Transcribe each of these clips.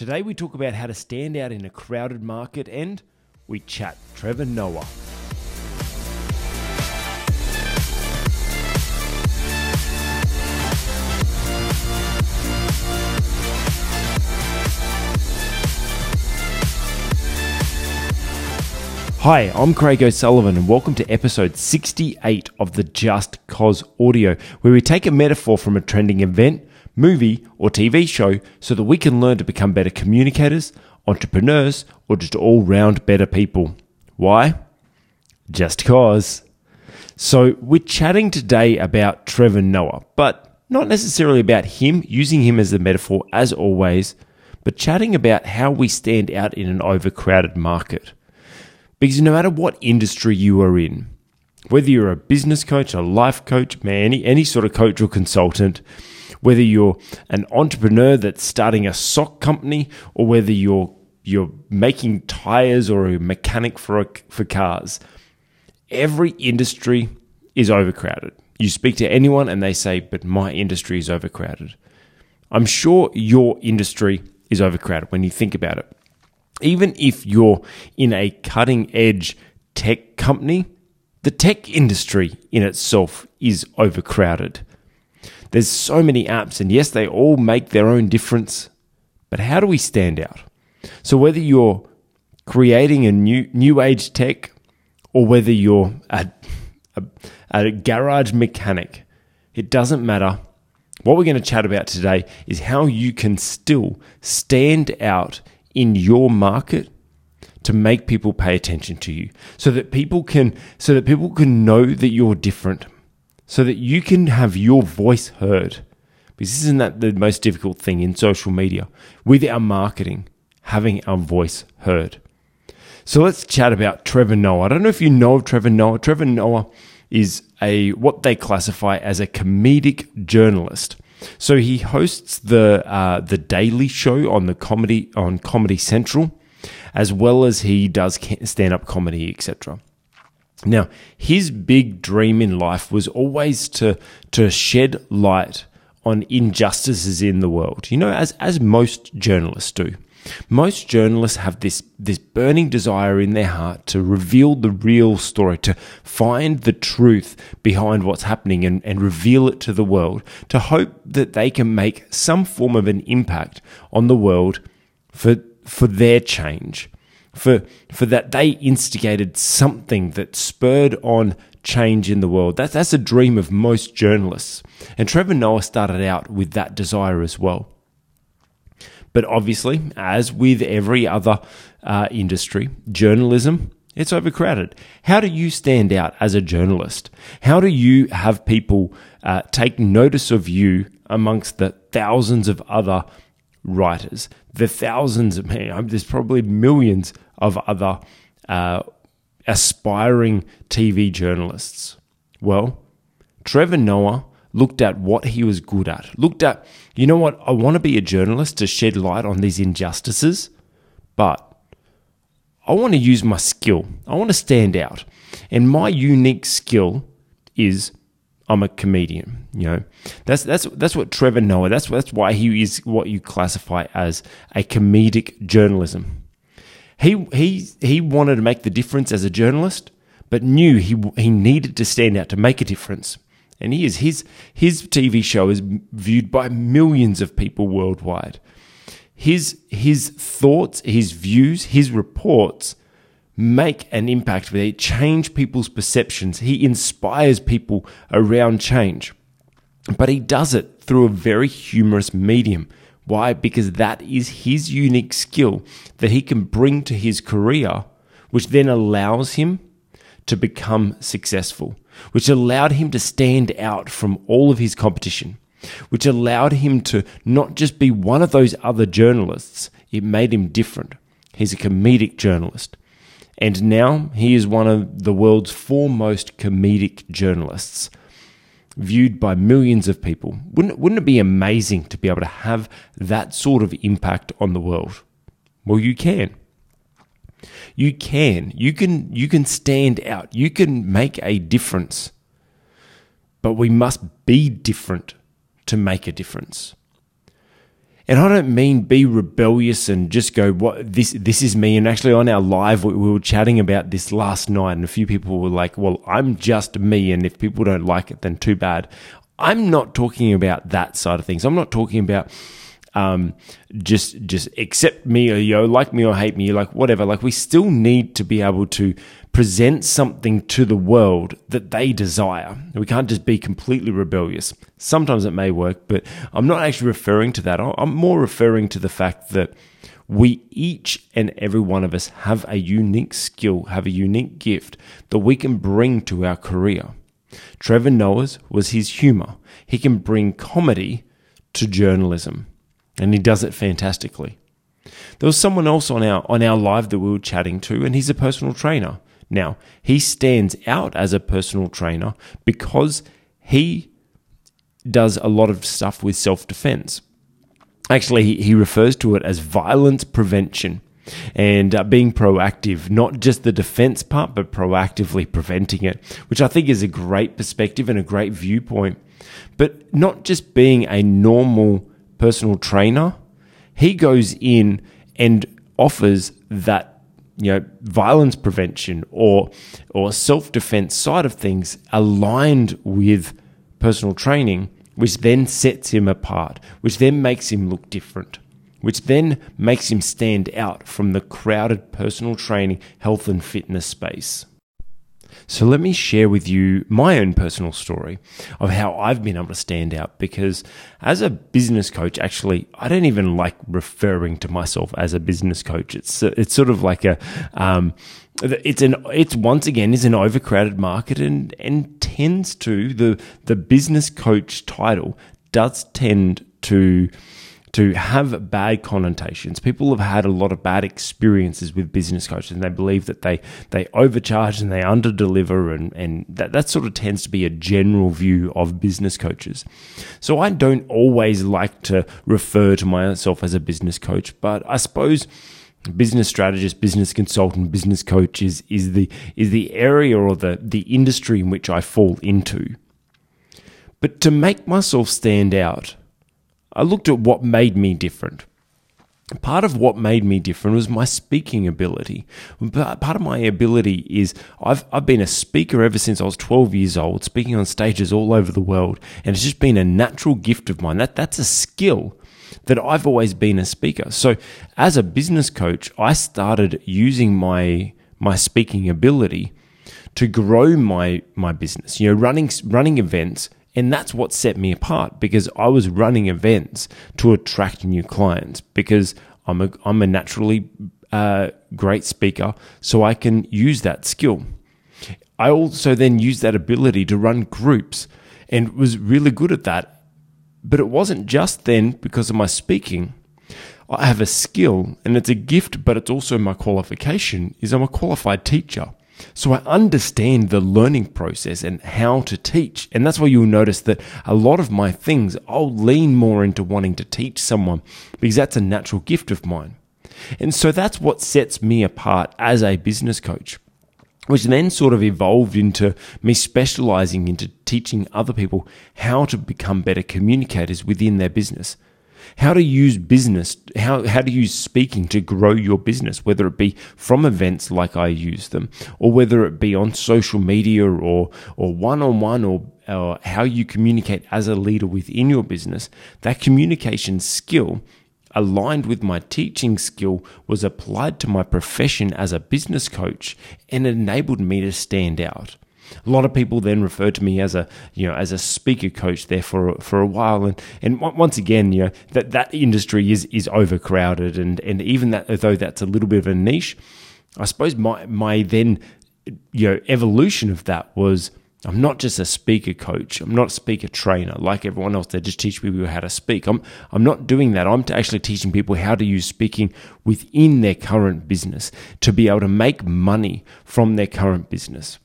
Today we talk about how to stand out in a crowded market and we chat Trevor Noah. Hi, I'm Craig O'Sullivan, and welcome to episode 68 of the justCOS Audio, where we take a metaphor from a trending event, movie, or TV show so that we can learn to become better communicators, entrepreneurs, or just all round better people. Why? Just cause. So, we're chatting today about Trevor Noah, but not necessarily about him, using him as the metaphor as always, but chatting about how we stand out in an overcrowded market. Because no matter what industry you are in, whether you're a business coach, a life coach, man, any, any sort of coach or consultant, whether you're an entrepreneur that's starting a sock company, or whether you're you're making tires or a mechanic for a, for cars, every industry is overcrowded. You speak to anyone and they say, "But my industry is overcrowded." I'm sure your industry is overcrowded when you think about it even if you're in a cutting edge tech company, the tech industry in itself is overcrowded. There's so many apps, and yes, they all make their own difference, but how do we stand out? So, whether you're creating a new, new age tech or whether you're a, a, a garage mechanic, it doesn't matter. What we're going to chat about today is how you can still stand out in your market to make people pay attention to you so that people can so that people can know that you're different so that you can have your voice heard. Because isn't that the most difficult thing in social media. With our marketing having our voice heard. So let's chat about Trevor Noah. I don't know if you know of Trevor Noah. Trevor Noah is a what they classify as a comedic journalist. So he hosts the uh, the Daily Show on the comedy on Comedy Central, as well as he does stand up comedy, etc. Now, his big dream in life was always to to shed light on injustices in the world. You know, as as most journalists do. Most journalists have this, this burning desire in their heart to reveal the real story, to find the truth behind what's happening and, and reveal it to the world, to hope that they can make some form of an impact on the world for, for their change, for, for that they instigated something that spurred on change in the world. That's, that's a dream of most journalists. And Trevor Noah started out with that desire as well. But obviously, as with every other uh, industry, journalism, it's overcrowded. How do you stand out as a journalist? How do you have people uh, take notice of you amongst the thousands of other writers, the thousands man, there's probably millions of other uh, aspiring TV journalists? Well, Trevor Noah looked at what he was good at, looked at, you know what, I want to be a journalist to shed light on these injustices, but I want to use my skill. I want to stand out. And my unique skill is I'm a comedian. You know, that's that's that's what Trevor Noah. That's that's why he is what you classify as a comedic journalism. He he he wanted to make the difference as a journalist, but knew he he needed to stand out to make a difference and he is his his TV show is viewed by millions of people worldwide. His his thoughts, his views, his reports make an impact. They change people's perceptions. He inspires people around change, but he does it through a very humorous medium. Why? Because that is his unique skill that he can bring to his career, which then allows him to become successful, which allowed him to stand out from all of his competition, which allowed him to not just be one of those other journalists, it made him different. He's a comedic journalist. And now he is one of the world's foremost comedic journalists, viewed by millions of people. Wouldn't, wouldn't it be amazing to be able to have that sort of impact on the world? Well, you can. You can. You can you can stand out. You can make a difference. But we must be different to make a difference. And I don't mean be rebellious and just go, what this, this is me. And actually on our live, we, we were chatting about this last night and a few people were like, well, I'm just me. And if people don't like it, then too bad. I'm not talking about that side of things. I'm not talking about, um, just just accept me or know, like me or hate me, like whatever. Like we still need to be able to present something to the world that they desire. We can't just be completely rebellious. Sometimes it may work, but I'm not actually referring to that. I'm more referring to the fact that we each and every one of us have a unique skill, have a unique gift that we can bring to our career. Trevor Noah's was his humor. He can bring comedy to journalism and he does it fantastically. There was someone else on our on our live that we were chatting to, and he's a personal trainer. Now he stands out as a personal trainer because he does a lot of stuff with self defense. Actually, he, he refers to it as violence prevention and uh, being proactive, not just the defense part, but proactively preventing it, which I think is a great perspective and a great viewpoint. But not just being a normal personal trainer, he goes in and offers that you know violence prevention or or self defense side of things aligned with personal training, which then sets him apart, which then makes him look different, which then makes him stand out from the crowded personal training, health and fitness space. So let me share with you my own personal story of how I've been able to stand out because as a business coach, actually, I don't even like referring to myself as a business coach. It's, it's sort of like a, um, it's an it's once again is an overcrowded market and and tends to the the business coach title does tend to to have bad connotations. People have had a lot of bad experiences with business coaches and they believe that they, they overcharge and they underdeliver and, and that, that sort of tends to be a general view of business coaches. So I don't always like to refer to myself as a business coach, but I suppose business strategist, business consultant, business coach is, is the is the area or the, the industry in which I fall into. But to make myself stand out, I looked at what made me different. Part of what made me different was my speaking ability. Part of my ability is I've, I've been a speaker ever since I was 12 years old, speaking on stages all over the world. And it's just been a natural gift of mine. That, that's a skill that I've always been a speaker. So as a business coach, I started using my, my speaking ability to grow my, my business, you know, running, running events and that's what set me apart because I was running events to attract new clients because I'm a, I'm a naturally uh, great speaker, so I can use that skill. I also then used that ability to run groups and was really good at that. But it wasn't just then because of my speaking. I have a skill and it's a gift, but it's also my qualification is I'm a qualified teacher. So I understand the learning process and how to teach. And that's why you'll notice that a lot of my things, I'll lean more into wanting to teach someone because that's a natural gift of mine. And so that's what sets me apart as a business coach, which then sort of evolved into me specializing into teaching other people how to become better communicators within their business how to use business, how, how to use speaking to grow your business, whether it be from events like I use them, or whether it be on social media or, or one on one, or or how you communicate as a leader within your business. That communication skill aligned with my teaching skill was applied to my profession as a business coach and enabled me to stand out. A lot of people then refer to me as a you know as a speaker coach there for for a while, and and once again, you know that that industry is is overcrowded, and and even that though that's a little bit of a niche, I suppose my my then you know evolution of that was. I'm not just a speaker coach. I'm not a speaker trainer like everyone else. They just teach people how to speak. I'm, I'm not doing that. I'm actually teaching people how to use speaking within their current business to be able to make money from their current business.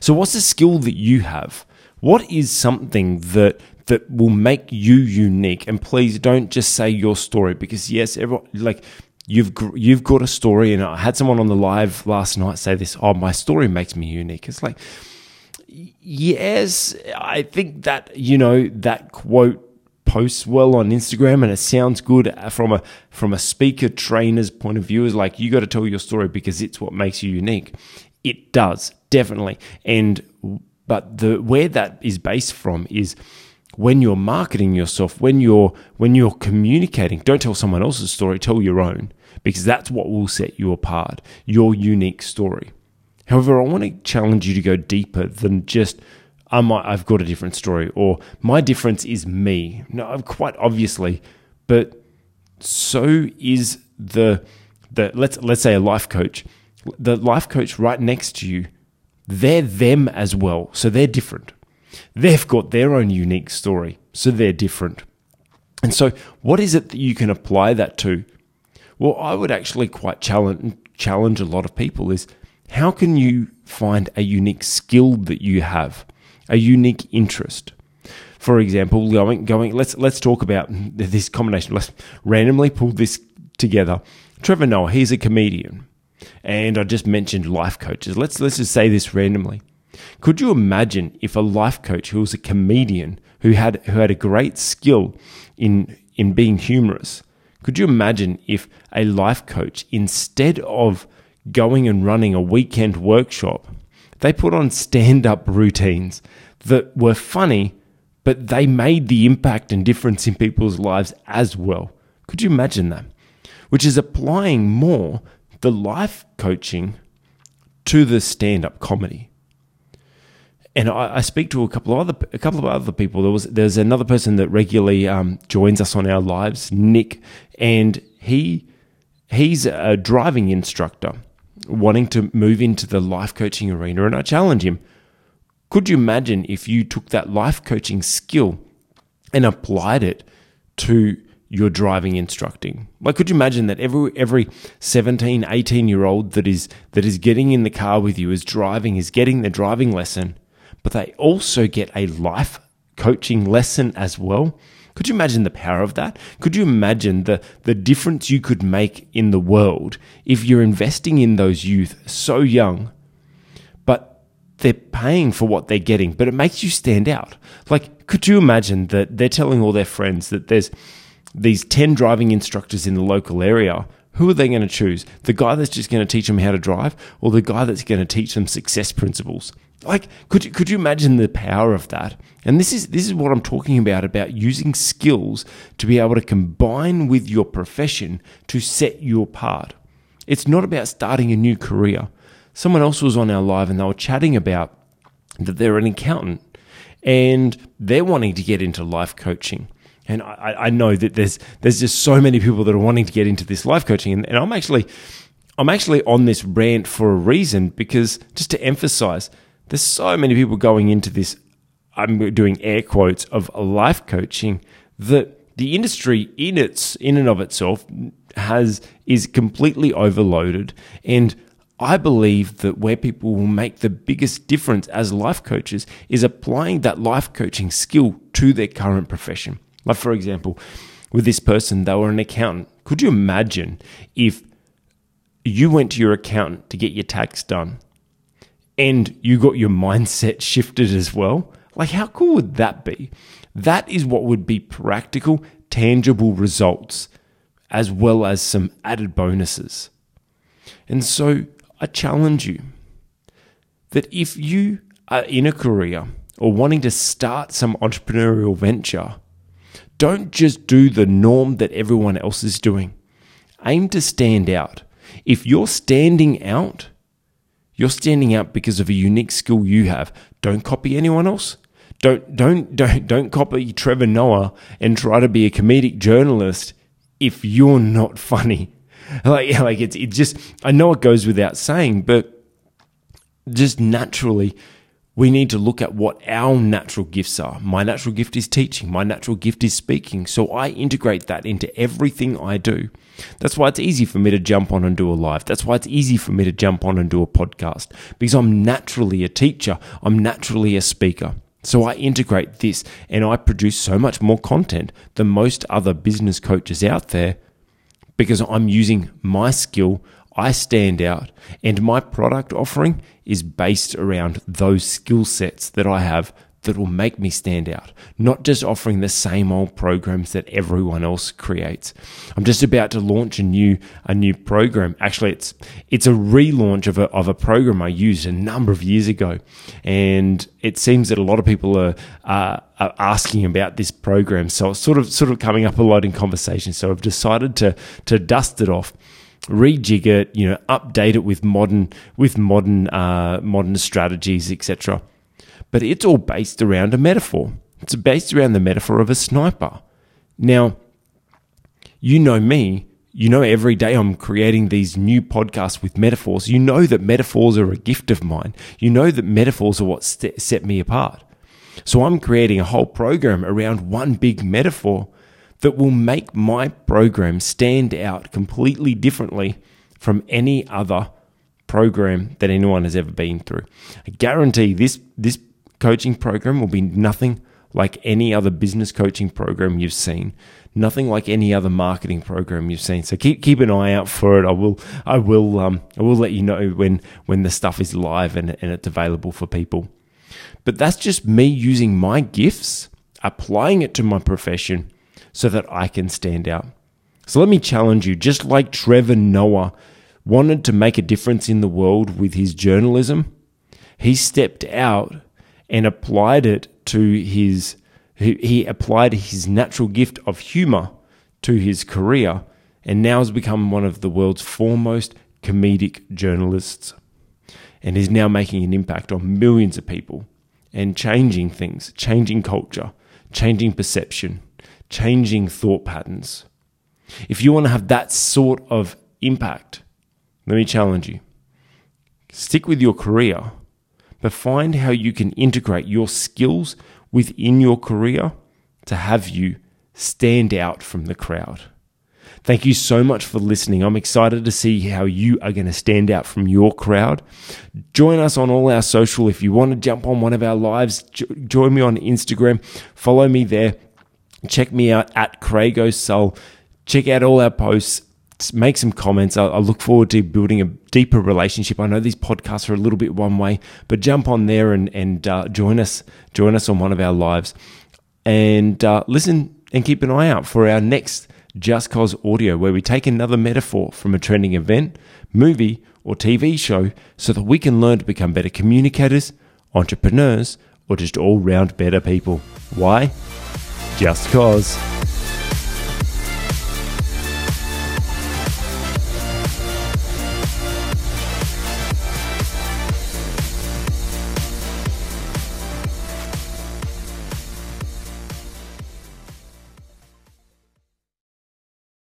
So, what's the skill that you have? What is something that that will make you unique? And please don't just say your story because yes, everyone like you've you've got a story. And I had someone on the live last night say this. Oh, my story makes me unique. It's like yes, I think that you know that quote posts well on Instagram and it sounds good uh, from a from a speaker trainer's point of view is like you got to tell your story because it's what makes you unique. It does, definitely. And but the where that is based from is when you're marketing yourself, when you're when you're communicating, don't tell someone else's story, tell your own because that's what will set you apart, your unique story. However, I want to challenge you to go deeper than just I might, I've got a different story or my difference is me. No, uh, quite obviously, but so is the the let's let's say a life coach. The life coach right next to you, they're them as well, so they're different. They've got their own unique story, so they're different. And so, what is it that you can apply that to? Well, I would actually quite challenge challenge a lot of people is how can you find a unique skill that you have, a unique interest? For example, going going let's let's talk about this combination. Let's randomly pull this together. Trevor Noah, he's a comedian. And I just mentioned life coaches. Let's let's just say this randomly. Could you imagine if a life coach who was a comedian who had who had a great skill in in being humorous? Could you imagine if a life coach instead of going and running a weekend workshop, they put on stand up routines that were funny, but they made the impact and difference in people's lives as well. Could you imagine that? Which is applying more the life coaching to the stand up comedy. And I, I, speak to a couple of other a couple of other people. There was there's another person that regularly um, joins us on our lives, Nick, and he he's a driving instructor wanting to move into the life coaching arena. And I challenge him could you imagine if you took that life coaching skill and applied it to your driving instructing? Like, could you imagine that every, every 17, 18 year old that is, that is getting in the car with you, is driving, is getting the driving lesson, but they also get a life coaching lesson as well? Could you imagine the power of that? Could you imagine the, the difference you could make in the world if you're investing in those youth so young, but they're paying for what they're getting, but it makes you stand out? Like, could you imagine that they're telling all their friends that there's these 10 driving instructors in the local area who are they going to choose? The guy that's just going to teach them how to drive or the guy that's going to teach them success principles? Like, could you, could you imagine the power of that? And this is, this is what I'm talking about, about using skills to be able to combine with your profession to set you apart. It's not about starting a new career. Someone else was on our live and they were chatting about that they're an accountant and they're wanting to get into life coaching. And I, I know that there's there's just so many people that are wanting to get into this life coaching, and, and I'm actually I'm actually on this rant for a reason because just to emphasize there's so many people going into this, I'm doing air quotes, of life coaching that the industry in its in and of itself has is completely overloaded and I believe that where people will make the biggest difference as life coaches is applying that life coaching skill to their current profession. Like, for example, with this person, they were an accountant. Could you imagine if you went to your accountant to get your tax done and you got your mindset shifted as well. Like, how cool would that be? That is what would be practical, tangible results, as well as some added bonuses. And so I challenge you that if you are in a career or wanting to start some entrepreneurial venture, don't just do the norm that everyone else is doing. Aim to stand out. If you're standing out, you're standing out because of a unique skill you have. Don't copy anyone else. Don't don't don't don't copy Trevor Noah and try to be a comedic journalist if you're not funny. Like like it's it just I know it goes without saying, but just naturally we need to look at what our natural gifts are. My natural gift is teaching. My natural gift is speaking. So I integrate that into everything I do. That's why it's easy for me to jump on and do a live. That's why it's easy for me to jump on and do a podcast because I'm naturally a teacher. I'm naturally a speaker. So I integrate this and I produce so much more content than most other business coaches out there because I'm using my skill. I stand out and my product offering is based around those skill sets that I have that will make me stand out, not just offering the same old programs that everyone else creates. I'm just about to launch a new a new program. Actually, it's it's a relaunch of a of a program I used a number of years ago, and it seems that a lot of people are, are, are asking about this program. So it's sort of sort of coming up a lot in conversation. So I've decided to to dust it off rejig it, you know, update it with modern with modern uh, modern strategies, etc but it's all based around a metaphor. It's based around the metaphor of a sniper. Now, you know me, you know every day I'm creating these new podcasts with metaphors. You know that metaphors are a gift of mine. You know that metaphors are what set me apart. So I'm creating a whole program around one big metaphor that will make my program stand out completely differently from any other program that anyone has ever been through. I guarantee this this coaching program will be nothing like any other business coaching program you've seen, nothing like any other marketing program you've seen. So keep keep an eye out for it. I will I will um, I will let you know when when the stuff is live and, and it's available for people. But that's just me using my gifts, applying it to my profession so that I can stand out. So let me challenge you, just like Trevor Noah wanted to make a difference in the world with his journalism, he stepped out and applied it to his he applied his natural gift of humor to his career and now has become one of the world's foremost comedic journalists and is now making an impact on millions of people and changing things, changing culture, changing perception, changing thought patterns. If you want to have that sort of impact, let me challenge you. Stick with your career but find how you can integrate your skills within your career to have you stand out from the crowd. Thank you so much for listening. I'm excited to see how you are going to stand out from your crowd. Join us on all our social. If you want to jump on one of our lives, join me on Instagram. Follow me there. Check me out at craigosull. Check out all our posts make some comments. I, I, look forward to building a deeper relationship. I know these podcasts are a little bit one way, but jump on there and and uh, join us. Join us on one of our lives, and uh, listen and keep an eye out for our next justCOS audio, where we take another metaphor from a trending event, movie, or TV show, so that we can learn to become better communicators, entrepreneurs, or just all round better people. Why? Just cause.